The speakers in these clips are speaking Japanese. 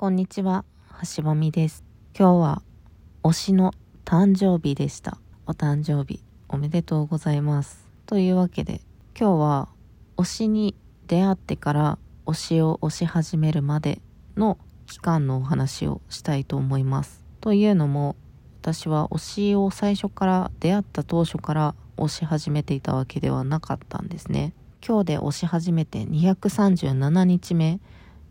こんにちは、橋場美です。今日は推しの誕生日でした。お誕生日おめでとうございます。というわけで、今日は推しに出会ってから推しを推し始めるまでの期間のお話をしたいと思います。というのも、私は推しを最初から出会った当初から推し始めていたわけではなかったんですね。今日で推し始めて237日目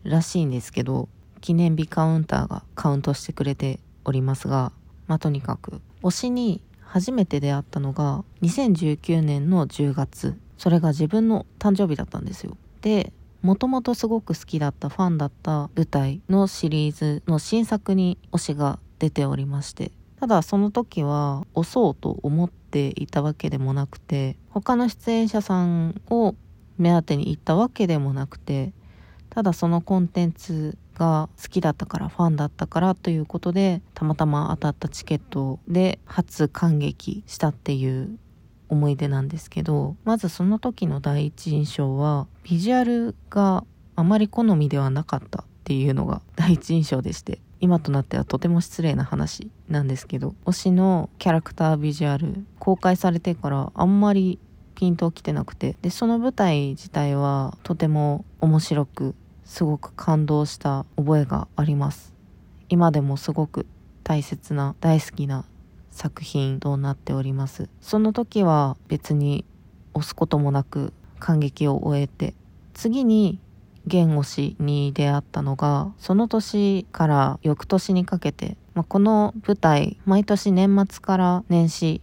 らしいんですけど、記念日カウンターがカウントしてくれておりますが、まあ、とにかく推しに初めて出会ったのが2019年の10月。それが自分の誕生日だったんですよ。でもともとすごく好きだったファンだった舞台のシリーズの新作に推しが出ておりましてただその時は推そうと思っていたわけでもなくて他の出演者さんを目当てに行ったわけでもなくてただそのコンテンツが好きだったからファンだったからということでたまたま当たったチケットで初感激したっていう思い出なんですけどまずその時の第一印象はビジュアルがあまり好みではなかったっていうのが第一印象でして今となってはとても失礼な話なんですけど推しのキャラクタービジュアル公開されてからあんまりピンときてなくてでその舞台自体はとても面白くすごく感動した覚えがあります。今でもすごく大切な大好きな作品となっております。その時は別に押すこともなく感激を終えて次に弦推しに出会ったのがその年から翌年にかけて、まあ、この舞台毎年年末から年始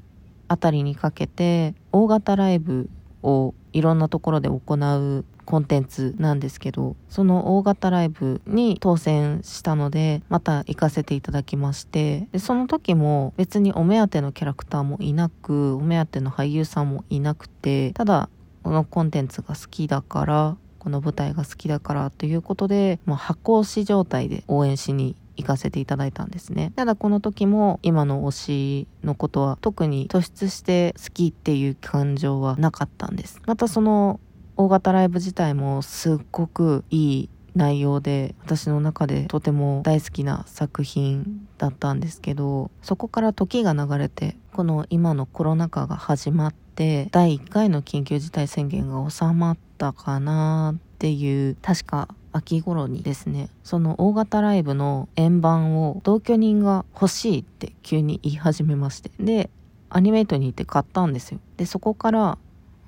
あたりにかけて大型ライブをいろんなところで行うコンテンツなんですけどその大型ライブに当選したのでまた行かせていただきましてでその時も別にお目当てのキャラクターもいなくお目当ての俳優さんもいなくてただこのコンテンツが好きだからこの舞台が好きだからということで、まあ、箱推し状態で応援しに行かせていただいたんですね。ただこの時も今の推しのことは特に突出して好きっていう感情はなかったんです。またその大型ライブ自体もすっごくいい内容で私の中でとても大好きな作品だったんですけどそこから時が流れてこの今のコロナ禍が始まって第1回の緊急事態宣言が収まったかなっていう確か秋頃にですね。その大型ライブの円盤を同居人が欲しいって急に言い始めまして。でアニメイトに行って買ったんですよ。でそこから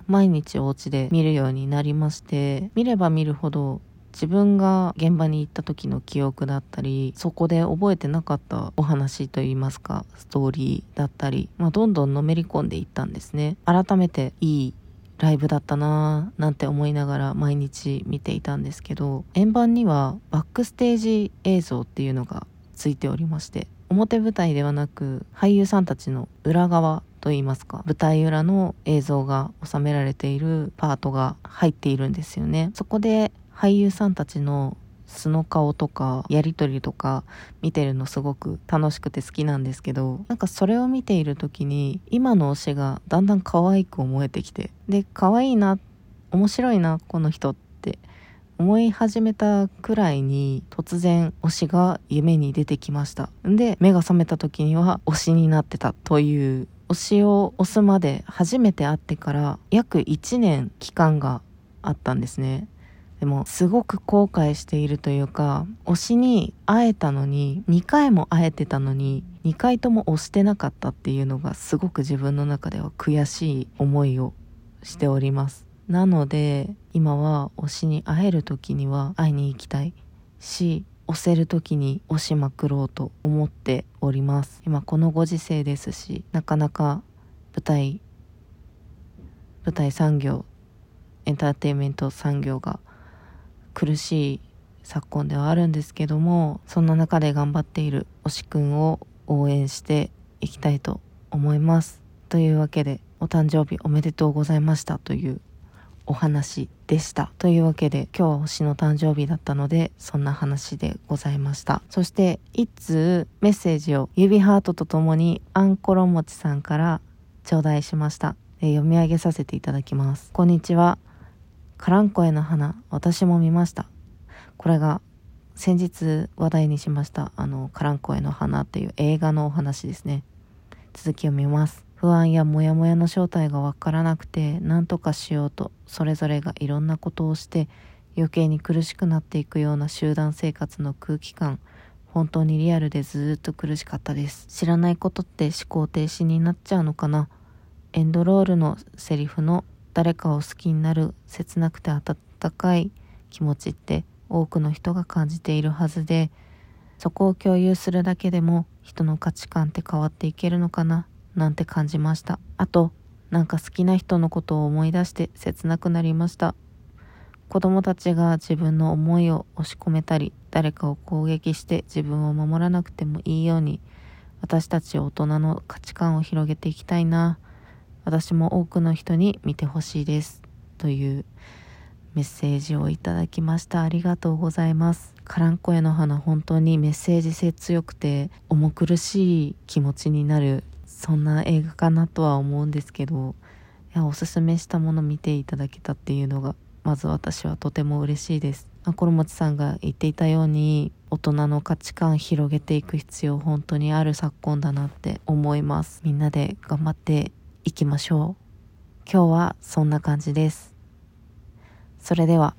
毎日お家で見るようになりまして見れば見るほど自分が現場に行った時の記憶だったりそこで覚えてなかったお話といいますかストーリーだったり、まあ、どんどんのめり込んでいったんですね。改めていいライブだったなぁなんて思いながら毎日見ていたんですけど円盤にはバックステージ映像っていうのがついておりまして表舞台ではなく俳優さんたちの裏側といいますか舞台裏の映像が収められているパートが入っているんですよね。そこで俳優さんたちの素の顔とかやり取りとか見てるのすごく楽しくて好きなんですけどなんかそれを見ている時に今の推しがだんだん可愛く思えてきてで可愛いな面白いなこの人って思い始めたくらいに突然推しが夢に出てきました。で目が覚めた時には推しになってたという推しを押すまで初めて会ってから約1年期間があったんですね。でもすごく後悔しているというか推しに会えたのに2回も会えてたのに2回とも推してなかったっていうのがすごく自分の中では悔しい思いをしております。なので今は推しに会える時には会いに行きたいし押せる時に押しまくろうと思っております。今このご時世ですしなかなか舞台舞台産業エンターテインメント産業が苦しい昨今ではあるんですけどもそんな中で頑張っている推しくんを応援していきたいと思います。というわけでお誕生日おめでとうございましたというお話でした。というわけで今日は推しの誕生日だったのでそんな話でございました。そして一通メッセージを指ハートとともにあんころもちさんから頂戴しました。読み上げさせていただきます。こんにちは。カランコエの花私も見ました。これが先日話題にしましたあのカランコエの花っていう映画のお話ですね。続きを見ます。不安やモヤモヤの正体がわからなくて何とかしようとそれぞれがいろんなことをして余計に苦しくなっていくような集団生活の空気感本当にリアルでずっと苦しかったです。知らないことって思考停止になっちゃうのかな？エンドロールのセリフの誰かを好きになる切なくて温かい気持ちって多くの人が感じているはずでそこを共有するだけでも人の価値観って変わっていけるのかな？なんて感じました。あとなんか好きな人のことを思い出して切なくなりました。子供たちが自分の思いを押し込めたり誰かを攻撃して自分を守らなくてもいいように私たち大人の価値観を広げていきたいな。私も多くの人に見てほしいです。というメッセージをいただきました。ありがとうございます。カランコエの花本当にメッセージ性強くて重苦しい気持ちになるそんな映画かなとは思うんですけどいやおすすめしたもの見ていただけたっていうのがまず私はとても嬉しいです。コロモチさんが言っていたように大人の価値観広げていく必要本当にある昨今だなって思います。みんなで頑張っていきましょう。今日はそんな感じです。それでは。